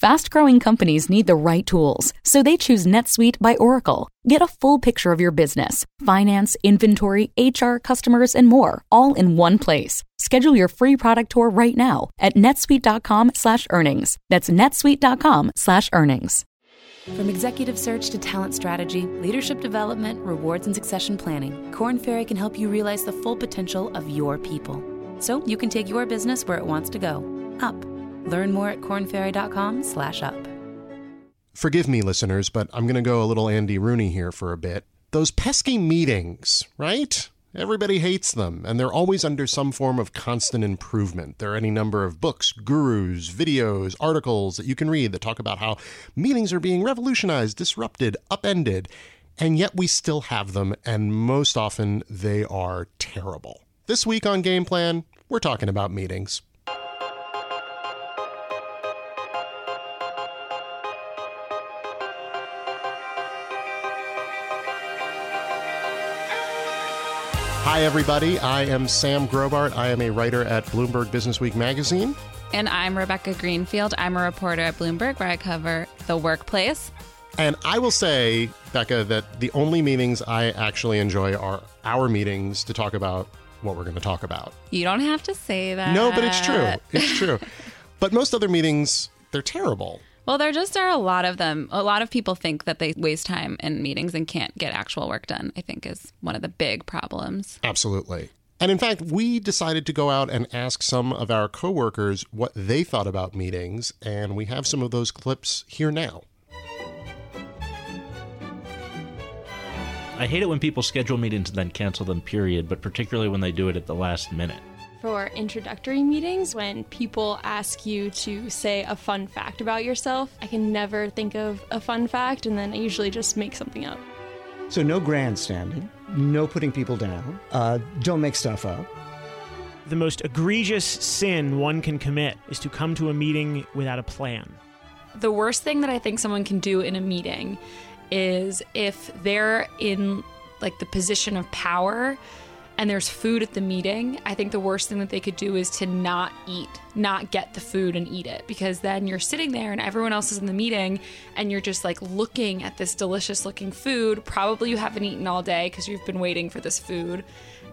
Fast growing companies need the right tools, so they choose NetSuite by Oracle. Get a full picture of your business finance, inventory, HR, customers, and more, all in one place. Schedule your free product tour right now at netsuite.com/slash earnings. That's netsuite.com/slash earnings. From executive search to talent strategy, leadership development, rewards, and succession planning, Korn Ferry can help you realize the full potential of your people. So you can take your business where it wants to go, up. Learn more at kornferry.com slash up. Forgive me, listeners, but I'm going to go a little Andy Rooney here for a bit. Those pesky meetings, right? Everybody hates them, and they're always under some form of constant improvement. There are any number of books, gurus, videos, articles that you can read that talk about how meetings are being revolutionized, disrupted, upended, and yet we still have them, and most often they are terrible. This week on Game Plan, we're talking about meetings. Hi, everybody. I am Sam Grobart. I am a writer at Bloomberg Businessweek magazine. And I'm Rebecca Greenfield. I'm a reporter at Bloomberg where I cover the workplace. And I will say, Becca, that the only meetings I actually enjoy are our meetings to talk about what we're going to talk about. You don't have to say that. No, but it's true. It's true. but most other meetings, they're terrible. Well, there just are a lot of them. A lot of people think that they waste time in meetings and can't get actual work done, I think is one of the big problems. Absolutely. And in fact, we decided to go out and ask some of our coworkers what they thought about meetings, and we have some of those clips here now. I hate it when people schedule meetings and then cancel them, period, but particularly when they do it at the last minute for introductory meetings when people ask you to say a fun fact about yourself. I can never think of a fun fact, and then I usually just make something up. So, no grandstanding, no putting people down, uh, don't make stuff up. The most egregious sin one can commit is to come to a meeting without a plan. The worst thing that I think someone can do in a meeting is if they're in like the position of power and there's food at the meeting, I think the worst thing that they could do is to not eat, not get the food and eat it because then you're sitting there and everyone else is in the meeting and you're just like looking at this delicious looking food. Probably you haven't eaten all day because you've been waiting for this food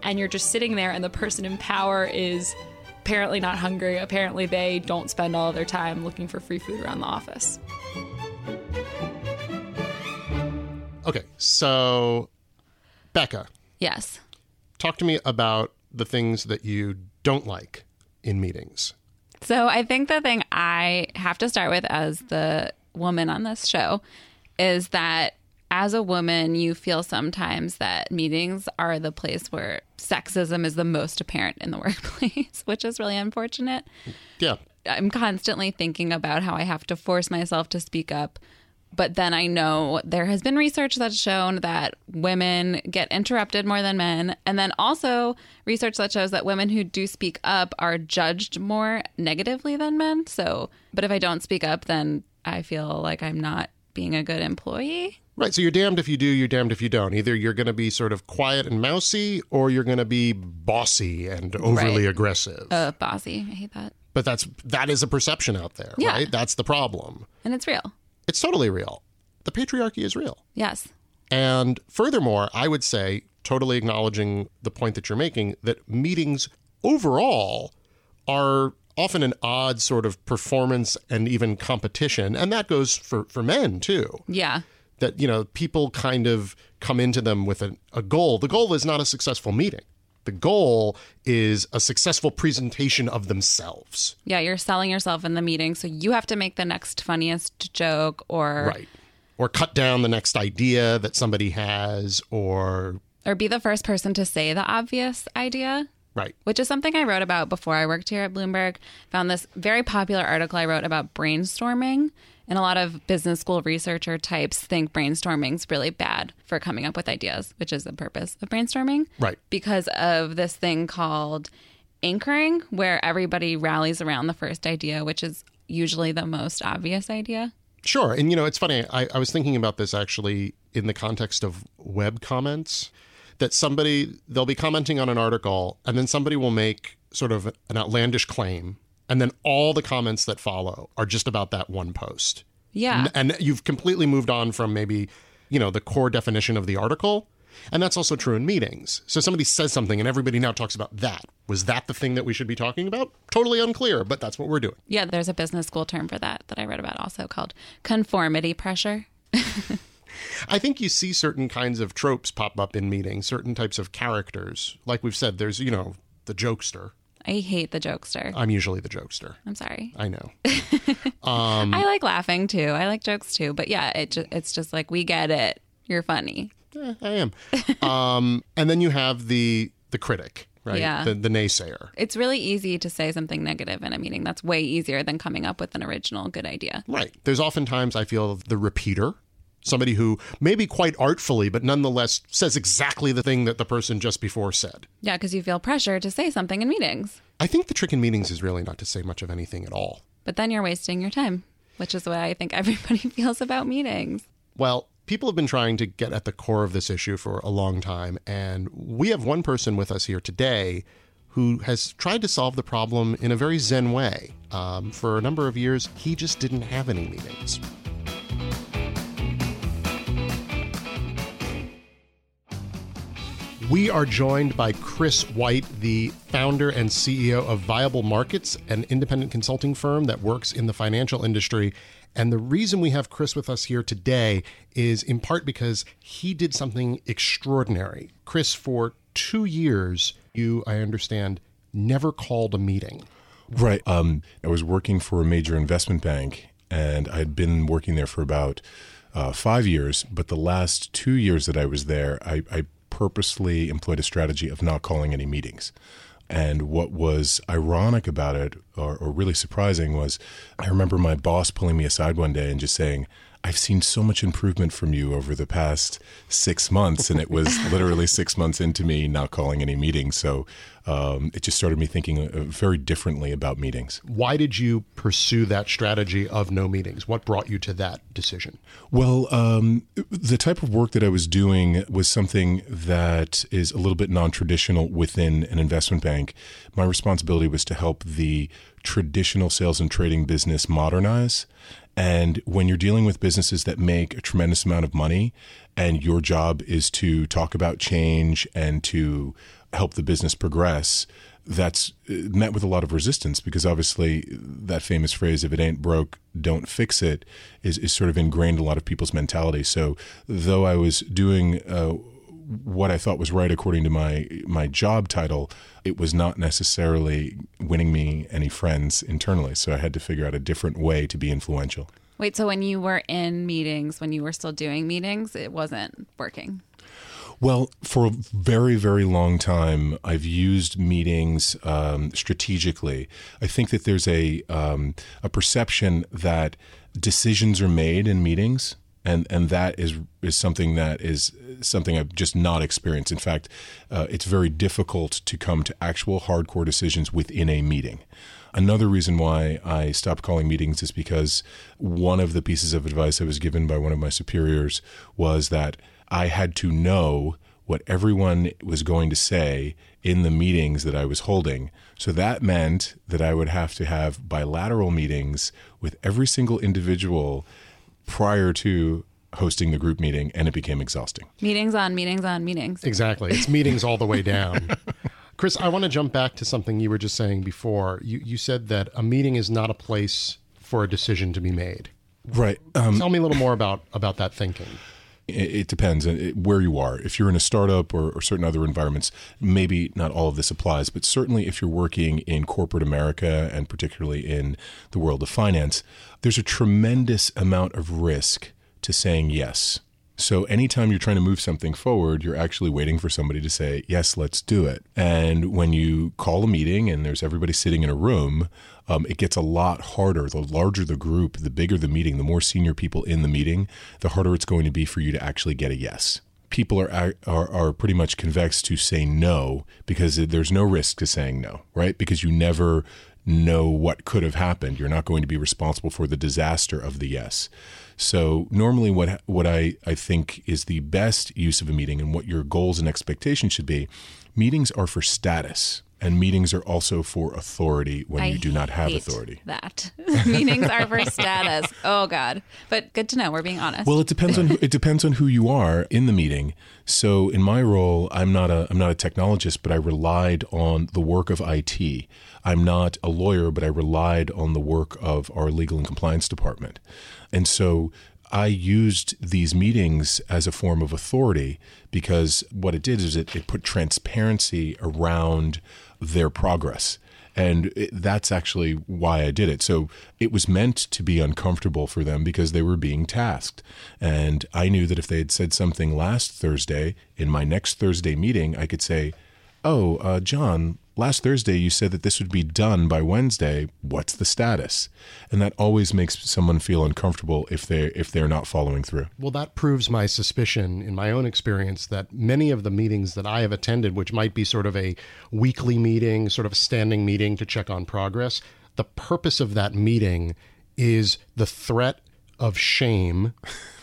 and you're just sitting there and the person in power is apparently not hungry. Apparently they don't spend all their time looking for free food around the office. Okay, so Becca. Yes talk to me about the things that you don't like in meetings. So I think the thing I have to start with as the woman on this show is that as a woman, you feel sometimes that meetings are the place where sexism is the most apparent in the workplace, which is really unfortunate. Yeah. I'm constantly thinking about how I have to force myself to speak up but then I know there has been research that's shown that women get interrupted more than men. And then also research that shows that women who do speak up are judged more negatively than men. So, but if I don't speak up, then I feel like I'm not being a good employee. Right. So you're damned if you do, you're damned if you don't. Either you're going to be sort of quiet and mousy, or you're going to be bossy and overly right. aggressive. Uh, bossy. I hate that. But that's that is a perception out there, yeah. right? That's the problem. And it's real. It's totally real. The patriarchy is real. Yes. And furthermore, I would say, totally acknowledging the point that you're making, that meetings overall are often an odd sort of performance and even competition. And that goes for, for men too. Yeah. That, you know, people kind of come into them with a, a goal. The goal is not a successful meeting. The goal is a successful presentation of themselves. Yeah, you're selling yourself in the meeting, so you have to make the next funniest joke or right, or cut down the next idea that somebody has, or or be the first person to say the obvious idea. Right. Which is something I wrote about before I worked here at Bloomberg. Found this very popular article I wrote about brainstorming and a lot of business school researcher types think brainstorming's really bad for coming up with ideas, which is the purpose of brainstorming. Right. Because of this thing called anchoring, where everybody rallies around the first idea, which is usually the most obvious idea. Sure. And, you know, it's funny. I, I was thinking about this actually in the context of web comments that somebody, they'll be commenting on an article and then somebody will make sort of an outlandish claim and then all the comments that follow are just about that one post. Yeah. N- And you've completely moved on from maybe, you know, the core definition of the article. And that's also true in meetings. So somebody says something and everybody now talks about that. Was that the thing that we should be talking about? Totally unclear, but that's what we're doing. Yeah, there's a business school term for that that I read about also called conformity pressure. I think you see certain kinds of tropes pop up in meetings, certain types of characters. Like we've said, there's, you know, the jokester. I hate the jokester. I'm usually the jokester. I'm sorry. I know. I like laughing too. I like jokes too. But yeah, it ju- it's just like we get it. You're funny. Eh, I am. um, and then you have the the critic, right? Yeah. The, the naysayer. It's really easy to say something negative in a meeting. That's way easier than coming up with an original good idea. Right. There's oftentimes, I feel, the repeater, somebody who maybe quite artfully, but nonetheless says exactly the thing that the person just before said. Yeah, because you feel pressure to say something in meetings, I think the trick in meetings is really not to say much of anything at all. but then you're wasting your time, which is what I think everybody feels about meetings. Well, people have been trying to get at the core of this issue for a long time, and we have one person with us here today who has tried to solve the problem in a very zen way. Um, for a number of years, he just didn't have any meetings. We are joined by Chris White, the founder and CEO of Viable Markets, an independent consulting firm that works in the financial industry. And the reason we have Chris with us here today is in part because he did something extraordinary. Chris, for two years, you, I understand, never called a meeting. Right. Um, I was working for a major investment bank, and I'd been working there for about uh, five years. But the last two years that I was there, I, I purposely employed a strategy of not calling any meetings. And what was ironic about it, or, or really surprising, was I remember my boss pulling me aside one day and just saying, I've seen so much improvement from you over the past six months. And it was literally six months into me not calling any meetings. So um, it just started me thinking uh, very differently about meetings. Why did you pursue that strategy of no meetings? What brought you to that decision? Well, um, the type of work that I was doing was something that is a little bit non traditional within an investment bank. My responsibility was to help the traditional sales and trading business modernize. And when you're dealing with businesses that make a tremendous amount of money, and your job is to talk about change and to help the business progress, that's uh, met with a lot of resistance because obviously that famous phrase if it ain't broke don't fix it is, is sort of ingrained in a lot of people's mentality. So though i was doing uh, what i thought was right according to my my job title it was not necessarily winning me any friends internally so i had to figure out a different way to be influential Wait, so when you were in meetings, when you were still doing meetings, it wasn't working. Well, for a very, very long time, I've used meetings um, strategically. I think that there's a um, a perception that decisions are made in meetings, and and that is is something that is something I've just not experienced. In fact, uh, it's very difficult to come to actual hardcore decisions within a meeting. Another reason why I stopped calling meetings is because one of the pieces of advice I was given by one of my superiors was that I had to know what everyone was going to say in the meetings that I was holding. So that meant that I would have to have bilateral meetings with every single individual prior to hosting the group meeting, and it became exhausting. Meetings on meetings on meetings. Exactly. It's meetings all the way down. Chris, I want to jump back to something you were just saying before. You, you said that a meeting is not a place for a decision to be made. Right. Um, Tell me a little more about, about that thinking. It, depends uh, where you are. If you're in a startup or, or certain other environments, maybe not all of this applies, but certainly if you're working in corporate America and particularly in the world of finance, there's a tremendous amount of risk to saying yes. So anytime you're trying to move something forward, you're actually waiting for somebody to say, yes, let's do it. And when you call a meeting and there's everybody sitting in a room, um, it gets a lot harder. The larger the group, the bigger the meeting, the more senior people in the meeting, the harder it's going to be for you to actually get a yes. People are, are are pretty much convex to say no because there's no risk to saying no, right? Because you never know what could have happened. You're not going to be responsible for the disaster of the yes. So normally what what I, I think is the best use of a meeting and what your goals and expectations should be, meetings are for status. And meetings are also for authority when I you do not have authority. That meetings are for status. Oh God! But good to know. We're being honest. Well, it depends on who, it depends on who you are in the meeting. So, in my role, I'm not a I'm not a technologist, but I relied on the work of IT. I'm not a lawyer, but I relied on the work of our legal and compliance department, and so I used these meetings as a form of authority because what it did is it, it put transparency around their progress. And it, that's actually why I did it. So it was meant to be uncomfortable for them because they were being tasked. And I knew that if they had said something last Thursday, in my next Thursday meeting, I could say, Oh, uh, John, last Thursday you said that this would be done by Wednesday. What's the status? And that always makes someone feel uncomfortable if they if they're not following through. Well, that proves my suspicion in my own experience that many of the meetings that I have attended, which might be sort of a weekly meeting, sort of a standing meeting to check on progress, the purpose of that meeting is the threat of shame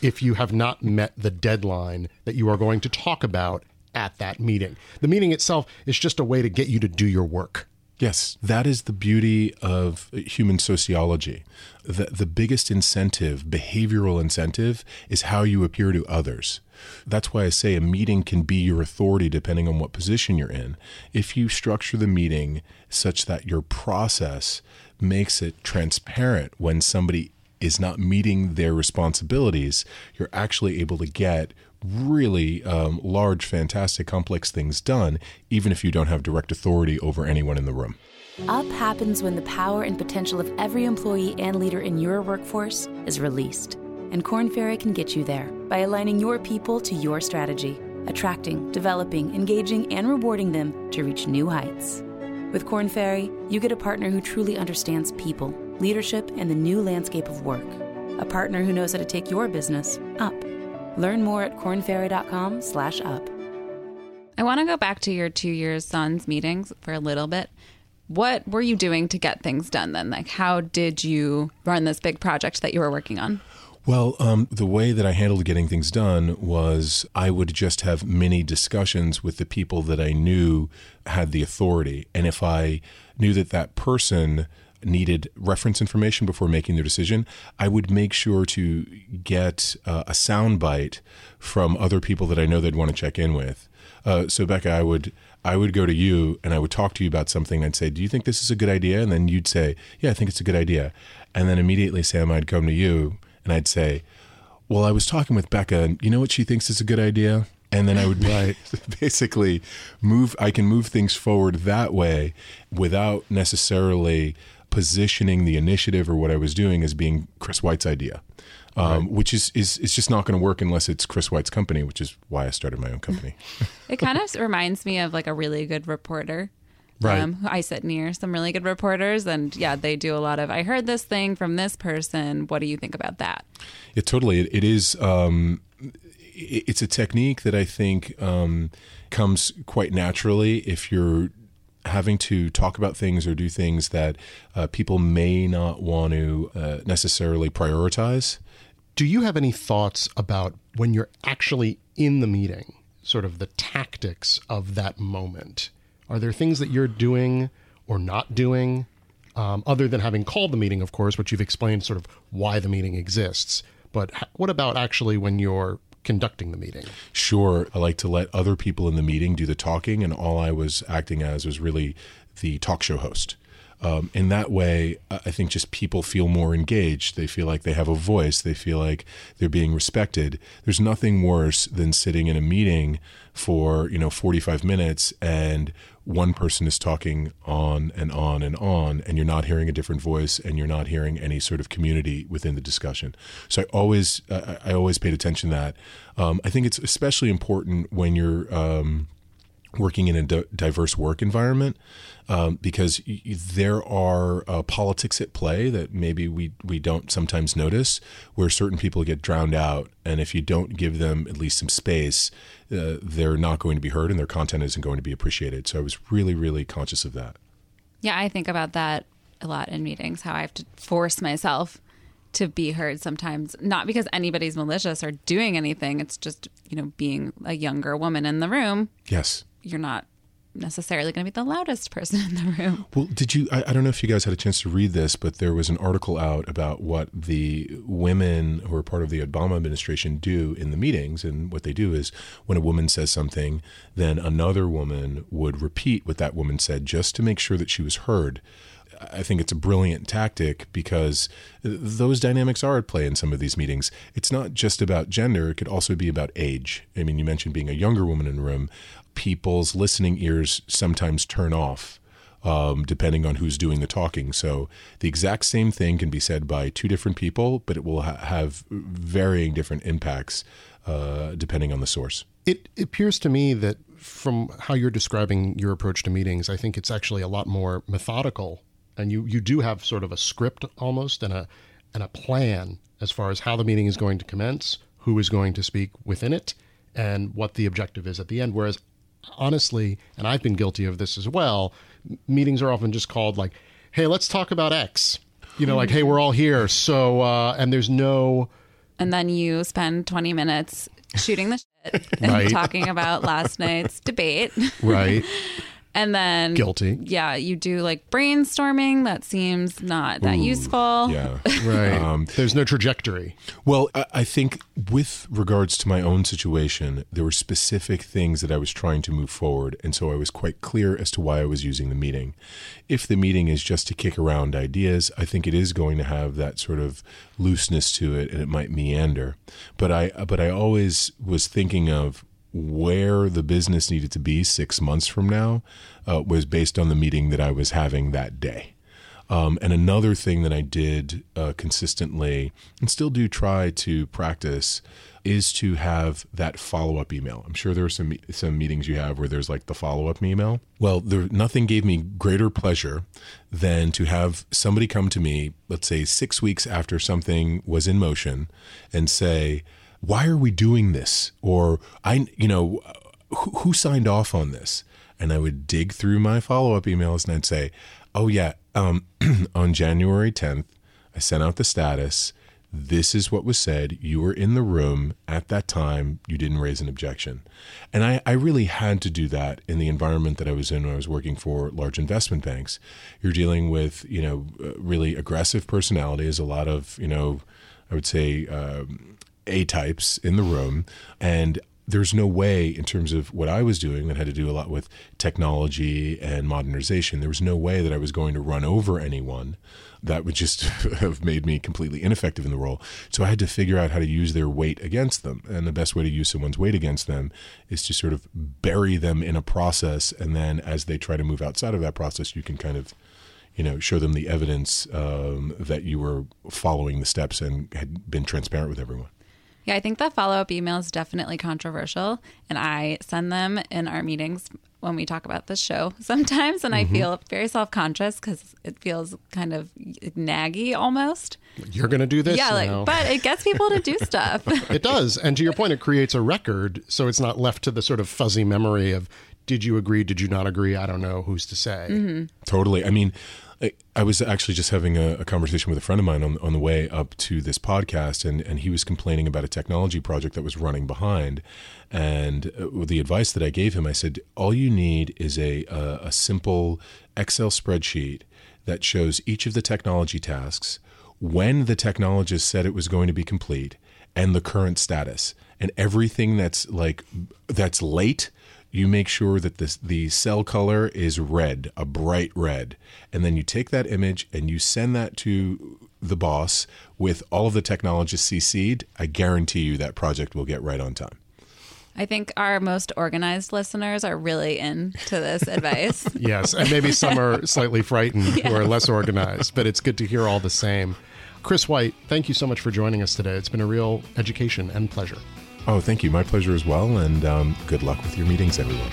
if you have not met the deadline that you are going to talk about at that meeting. The meeting itself is just a way to get you to do your work. Yes, that is the beauty of human sociology. The, the biggest incentive, behavioral incentive, is how you appear to others. That's why I say a meeting can be your authority depending on what position you're in. If you structure the meeting such that your process makes it transparent when somebody is not meeting their responsibilities, you're actually able to get really um, large, fantastic, complex things done, even if you don't have direct authority over anyone in the room. Up happens when the power and potential of every employee and leader in your workforce is released. And Korn Ferry can get you there by aligning your people to your strategy, attracting, developing, engaging, and rewarding them to reach new heights. With Korn Ferry, you get a partner who truly understands people, leadership, and the new landscape of work. A partner who knows how to take your business up. Learn more at kornferry.com slash up. I want to go back to your two years sons meetings for a little bit. What were you doing to get things done then? Like, how did you run this big project that you were working on? Well, um, the way that I handled getting things done was I would just have many discussions with the people that I knew had the authority. And if I knew that that person needed reference information before making their decision, I would make sure to get uh, a soundbite from other people that I know they'd want to check in with. Uh, so, Becca, I would I would go to you and I would talk to you about something. I'd say, "Do you think this is a good idea?" And then you'd say, "Yeah, I think it's a good idea." And then immediately, Sam, I'd come to you and I'd say, "Well, I was talking with Becca, and you know what she thinks is a good idea." And then I would right. basically move. I can move things forward that way without necessarily positioning the initiative or what I was doing as being Chris White's idea. Um, right. Which is, is is just not going to work unless it's Chris White's company, which is why I started my own company. it kind of reminds me of like a really good reporter. Right. Um, I sit near some really good reporters, and yeah, they do a lot of. I heard this thing from this person. What do you think about that? Yeah, totally. it, it is. Um, it, it's a technique that I think um, comes quite naturally if you're having to talk about things or do things that uh, people may not want to uh, necessarily prioritize. Do you have any thoughts about when you're actually in the meeting, sort of the tactics of that moment? Are there things that you're doing or not doing, um, other than having called the meeting, of course, which you've explained sort of why the meeting exists? But what about actually when you're conducting the meeting? Sure. I like to let other people in the meeting do the talking, and all I was acting as was really the talk show host. Um, in that way, I think just people feel more engaged. They feel like they have a voice. They feel like they're being respected. There's nothing worse than sitting in a meeting for you know 45 minutes and one person is talking on and on and on, and you're not hearing a different voice, and you're not hearing any sort of community within the discussion. So I always, uh, I always paid attention to that. Um, I think it's especially important when you're um, working in a diverse work environment um, because there are uh, politics at play that maybe we, we don't sometimes notice where certain people get drowned out. And if you don't give them at least some space, uh, they're not going to be heard and their content isn't going to be appreciated. So I was really, really conscious of that. Yeah, I think about that a lot in meetings, how I have to force myself to be heard sometimes not because anybody's malicious or doing anything it's just you know being a younger woman in the room yes you're not necessarily going to be the loudest person in the room. Well, did you? I, I, don't know if you guys had a chance to read this, but there was an article out about what the women who are part of the Obama administration do in the meetings. And what they do is when a woman says something, then another woman would repeat what that woman said just to make sure that she was heard. I think it's a brilliant tactic because those dynamics are at play in some of these meetings. It's not just about gender, it could also be about age. I mean, you mentioned being a younger woman in a room. People's listening ears sometimes turn off. Um, depending on who's doing the talking. So the exact same thing can be said by two different people, but it will ha- have varying different impacts uh, depending on the source. It appears to me that from how you're describing your approach to meetings, I think it's actually a lot more methodical and you you do have sort of a script almost and a and a plan as far as how the meeting is going to commence, who is going to speak within it, and what the objective is at the end. Whereas honestly, and I've been guilty of this as well, meetings are often just called like, "Hey, let's talk about X." You know, like, "Hey, we're all here." So, uh, and there's no. And then you spend 20 minutes shooting the shit and right. talking about last night's debate. Right. And then guilty. Yeah, you do like brainstorming. That seems not that Ooh, useful. Yeah, right. Um, There's no trajectory. Well, I, I think with regards to my own situation, there were specific things that I was trying to move forward, and so I was quite clear as to why I was using the meeting. If the meeting is just to kick around ideas, I think it is going to have that sort of looseness to it, and it might meander. But I, but I always was thinking of where the business needed to be six months from now uh, was based on the meeting that I was having that day. Um, and another thing that I did uh, consistently and still do try to practice is to have that follow up email. I'm sure there are some some meetings you have where there's like the follow up email. Well, there, nothing gave me greater pleasure than to have somebody come to me, let's say six weeks after something was in motion, and say, why are we doing this? Or I, you know, who, who signed off on this? And I would dig through my follow up emails and I'd say, oh yeah, um, on January 10th, I sent out the status. This is what was said. You were in the room at that time. You didn't raise an objection. And I, I really had to do that in the environment that I was in when I was working for large investment banks. You're dealing with, you know, really aggressive personalities, a lot of, you know, I would say, um, a types in the room. And there's no way, in terms of what I was doing, that had to do a lot with technology and modernization, there was no way that I was going to run over anyone. That would just have made me completely ineffective in the role. So I had to figure out how to use their weight against them. And the best way to use someone's weight against them is to sort of bury them in a process. And then as they try to move outside of that process, you can kind of you know, show them the evidence um, that you were following the steps and had been transparent with everyone. Yeah, I think the follow up email is definitely controversial. And I send them in our meetings when we talk about this show sometimes. And mm-hmm. I feel very self conscious because it feels kind of naggy almost. You're going to do this? Yeah, like, but it gets people to do stuff. it does. And to your point, it creates a record. So it's not left to the sort of fuzzy memory of did you agree? Did you not agree? I don't know. Who's to say? Mm-hmm. Totally. I mean, I, I was actually just having a, a, conversation with a friend of mine on, on the way up to this podcast, and, and he was complaining about a technology project that was running behind. And uh, the advice that I gave him, I said, all you need is a, a, a simple Excel spreadsheet that shows each of the technology tasks, when the technologist said it was going to be complete, and the current status. And everything that's like that's late you make sure that the the cell color is red, a bright red, and then you take that image and you send that to the boss with all of the technologists CC'd. I guarantee you that project will get right on time. I think our most organized listeners are really into this advice. yes, and maybe some are slightly frightened yes. who are less organized, but it's good to hear all the same. Chris White, thank you so much for joining us today. It's been a real education and pleasure. Oh, thank you. My pleasure as well. And um, good luck with your meetings, everyone.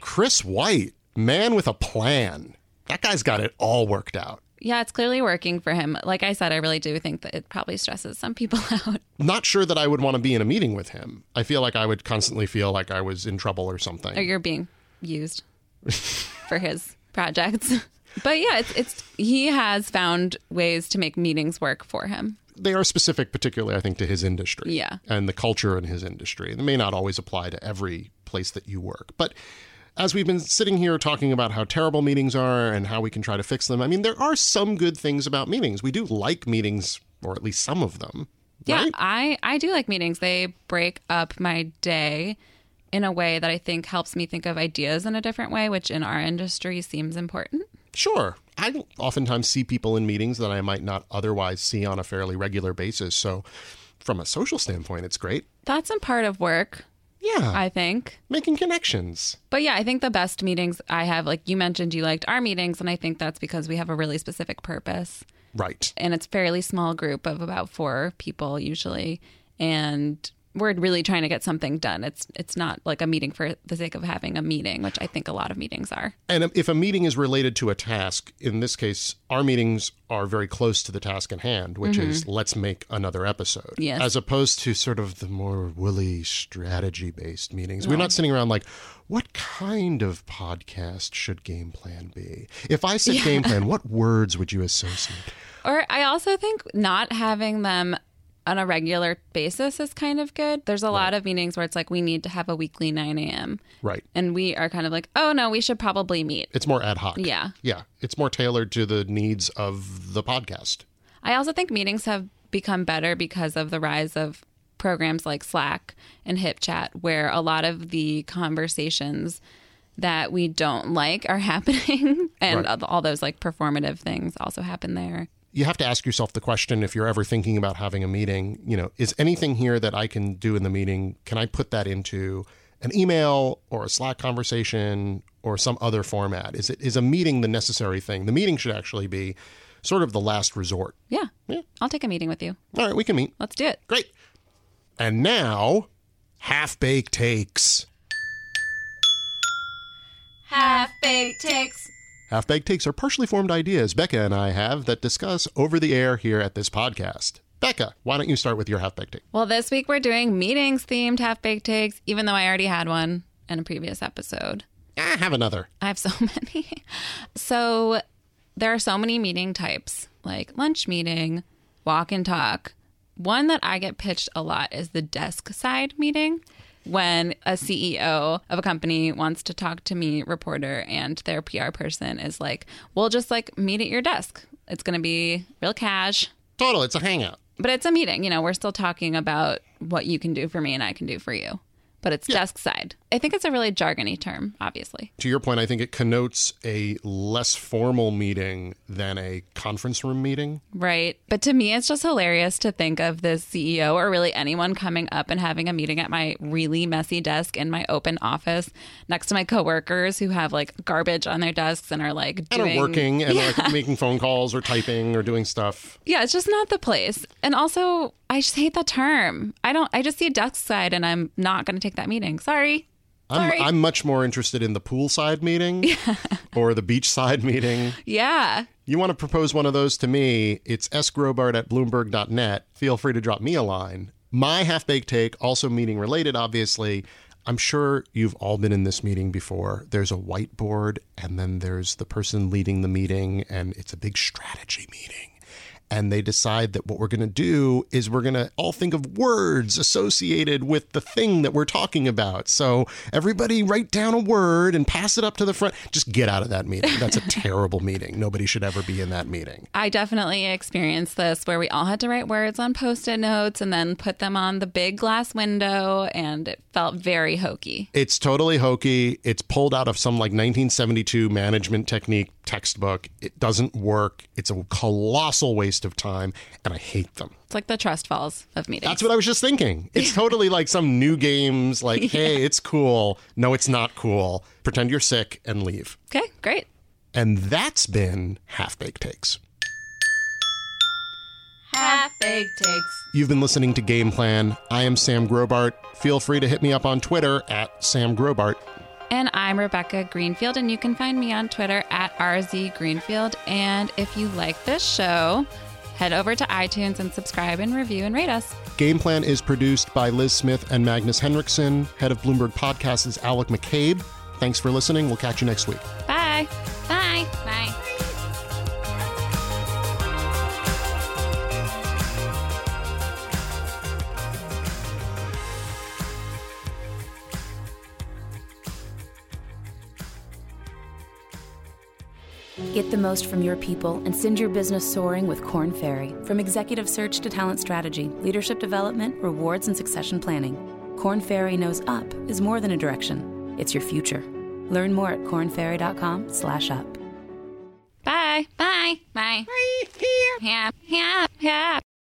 Chris White, man with a plan. That guy's got it all worked out. Yeah, it's clearly working for him. Like I said, I really do think that it probably stresses some people out. Not sure that I would want to be in a meeting with him. I feel like I would constantly feel like I was in trouble or something. Or you're being used for his projects. But yeah, it's it's he has found ways to make meetings work for him. they are specific, particularly, I think, to his industry. Yeah. And the culture in his industry. They may not always apply to every place that you work. But as we've been sitting here talking about how terrible meetings are and how we can try to fix them, I mean, there are some good things about meetings. We do like meetings, or at least some of them. Yeah, right? I I do like meetings. They break up my day in a way that I think helps me think of ideas in a different way, which in our industry seems important. Sure. I oftentimes see people in meetings that I might not otherwise see on a fairly regular basis. So, from a social standpoint, it's great. That's a part of work, Yeah. I think. making connections. But yeah, I think the best meetings I have, like you mentioned, you liked our meetings, and I think that's because we have a really specific purpose. Right. And it's a fairly small group of about four people usually. And we're really trying to get something done. It's it's not like a meeting for the sake of having a meeting, which I think a lot of meetings are. And if a meeting is related to a task, in this case, our meetings are very close to the task at hand, which is mm-hmm. let's make another episode. Yes. As opposed to sort of the more woolly strategy based meetings. We're not sitting around like, what kind of podcast should game plan be? If I said game plan, what words would you associate? Or I also think not having them on a regular basis is kind of good. There's a lot of meetings where it's like we need to have a weekly 9 a.m. Right. And we are kind of like, oh no, we should probably meet. It's more ad hoc. Yeah. Yeah. It's more tailored to the needs of the podcast. I also think meetings have become better because of the rise of programs like Slack and HipChat, where a lot of the conversations that we don't like are happening, and Right. all those like performative things also happen there. You have to ask yourself the question if you're ever thinking about having a meeting, you know, is anything here that I can do in the meeting, can I put that into an email or a Slack conversation or some other format? Is it is a meeting the necessary thing? The meeting should actually be sort of the last resort. Yeah. Yeah. I'll take a meeting with you. All right, we can meet. Let's do it. Great. And now, half baked takes. Half baked takes. Half baked takes are partially formed ideas Becca and I have that discuss over the air here at this podcast. Becca, why don't you start with your half baked take? Well, this week we're doing meetings themed half baked takes, even though I already had one in a previous episode. I have another. I have so many. So there are so many meeting types, like lunch meeting, walk and talk. One that I get pitched a lot is the desk side meeting. When a CEO of a company wants to talk to me, reporter, and their PR person is like, we'll just like meet at your desk. It's going to be real cash, Total, it's a hangout. but it's a meeting. You know, we're still talking about what you can do for me and I can do for you. But it's desk side. I think it's a really jargony term, obviously. To your point, I think it connotes a less formal meeting than a conference room meeting. Right. But to me, it's just hilarious to think of the CEO or really anyone coming up and having a meeting at my really messy desk in my open office next to my coworkers who have like garbage on their desks and are like And are working and like making phone calls or typing or doing stuff. Yeah, it's just not the place. And also, I just hate the term. I don't, I just see a desk side and I'm not going to take that meeting. Sorry. I'm, I'm much more interested in the poolside meeting or the beachside meeting. Yeah. You want to propose one of those to me, it's sgrobart at bloomberg.net. Feel free to drop me a line. My half baked take, also meeting related, obviously. I'm sure you've all been in this meeting before. There's a whiteboard, and then there's the person leading the meeting, and it's a big strategy meeting. And they decide that what we're going to do is we're going to all think of words associated with the thing that we're talking about. So everybody write down a word and pass it up to the front. Just get out of that meeting. That's a terrible meeting. Nobody should ever be in that meeting. I definitely experienced this where we all had to write words on post it notes and then put them on the big glass window, and it felt very hokey. It's totally hokey. It's pulled out of some like 1972 management technique textbook. It doesn't work. It's a colossal waste of time, and I hate them. It's like the trust falls of meetings. That's what I was just thinking. It's totally like some new games, like, hey, it's cool. No, it's not cool. Pretend you're sick and leave. okay, great. And that's been Half Baked Takes. Half baked takes. You've been listening to Game Plan. I am Sam Grobart. Feel free to hit me up on Twitter at Sam Grobart. And I'm Rebecca Greenfield, and you can find me on Twitter at RZ Greenfield. And if you like this show, head over to iTunes and subscribe and review and rate us. Game Plan is produced by Liz Smith and Magnus Henriksen. Head of Bloomberg Podcast is Alec McCabe. Thanks for listening. We'll catch you next week. Get the most from your people and send your business soaring with Korn Ferry. From executive search to talent strategy, leadership development, rewards, and succession planning, Korn Ferry knows up is more than a direction. It's your future. Learn more at kornferry.com/up. Bye. Bye. Bye. Bye. Yeah. Yeah. Yeah.